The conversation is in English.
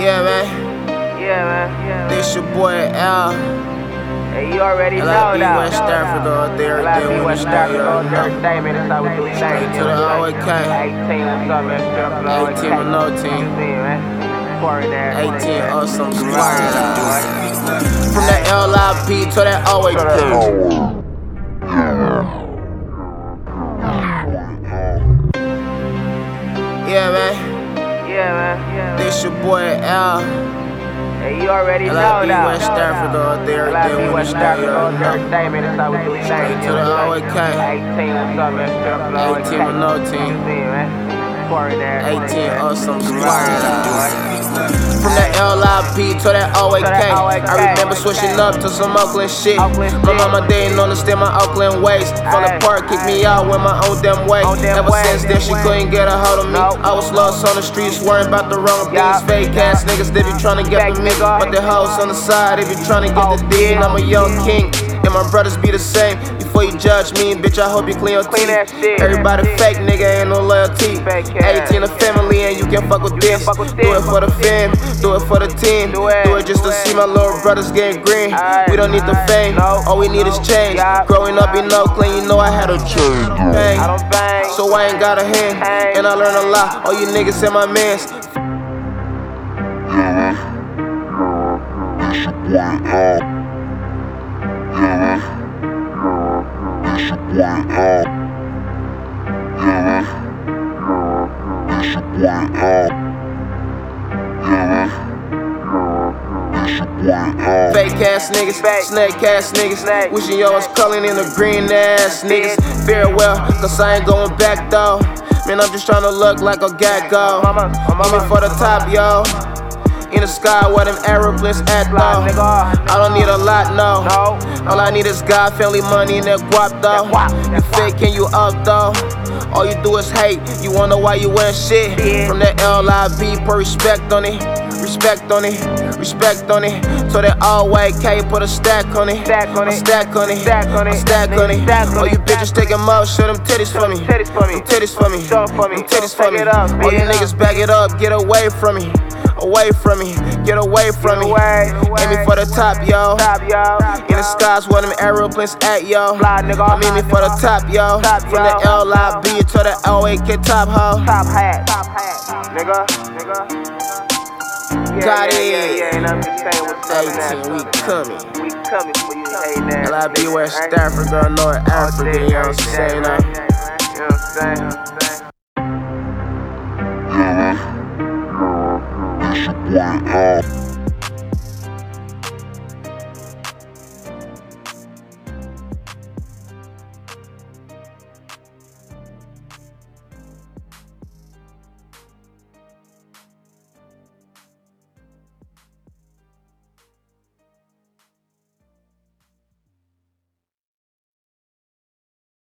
Yeah, man. Yeah, man. Yeah, man. This your boy Al. Hey, you already know LIB that. West Stafford all there. LIB Then we West Stafford all there. Man. That's how we do things. Straight to the OAK. 18, what's up, man? Straight up to the 18 OAK. with no team. Man. 18 awesome Right, squad. From that LIB to that OAK. Yeah, man. Yeah, man. Yeah, man. This your boy Al. Hey, you already know LIB that. West Stafford all there. Then LIB we West Stafford all there. Everything, man. That's how we do things. Straight to the OAK. 18, what's up, man? Straight up to the OAK. 18 with no team. see, man. Pouring there. 18 awesome Right, squad. From that LIB to that OAK. I remember switching up to some Oakland shit. My mama didn't understand my Oakland ways. From the park, kicked me out with my own damn way. Ever since then, she couldn't get a hold of me. I was lost on the streets, worrying about the wrong things. Fake ass niggas, they be trying to get with me. nigga. But the hoes on the side, they be trying to get Oh, the D. And I'm a young king. And my brothers be the same. Before you judge me, bitch, I hope you clean your Clean teeth. shit. Everybody fake, nigga, ain't no loyalty. Fake ass. 18 a family, and you can fuck with this. fuck with Do it for the fam, team. Do it, Do it just do to it. see my little brothers getting green. Aye, We don't need the fame, No, all we need is change. Yeah. Growing up in Oakland, you know I had a change. Bang. I don't bang. So I ain't got a hand, Hang. and I learned a lot. All you niggas in my mans. Fake ass niggas, Fake. snake ass niggas. Snake. Wishing y'all was calling in the green ass niggas. Farewell, cause I ain't going back though. Man, I'm just trying to look like a gecko. Mama, my Mama mama. for the top, yo. In the sky where them aeroplanes at Fly, though. I don't need a lot, no. No. All I need is God, family, money, and that guap though. That You fake and you up though. All you do is hate. You wonder why you wearing shit. From that LIB, put respect on it. Respect on it. Respect on it. So that all white K put a stack on it. Stack on it. stack on it. Stack on it. Stack on it. Stack on All you bitches taking mouth, show them titties for me. Titties for me. Titties for me. Show for me. Titties for me. All you niggas back it up. Get away from me. Away from me. Get away from me. away, Aim me for the top, yo. In the skies where them aeroplanes at, yo. I'm aiming for the top, yo. From the LIB to the LAK top, ho. Top hat. Top hat. Nigga. Nigga. Yeah, Got yeah, it. Yeah, yeah, and I'm just saying what's up in that. 18, we coming. We coming for you, hey, now. LIB West Stafford, girl, North Africa, you know what I'm saying? You know what I'm saying? Yeah, man. this your boy Al.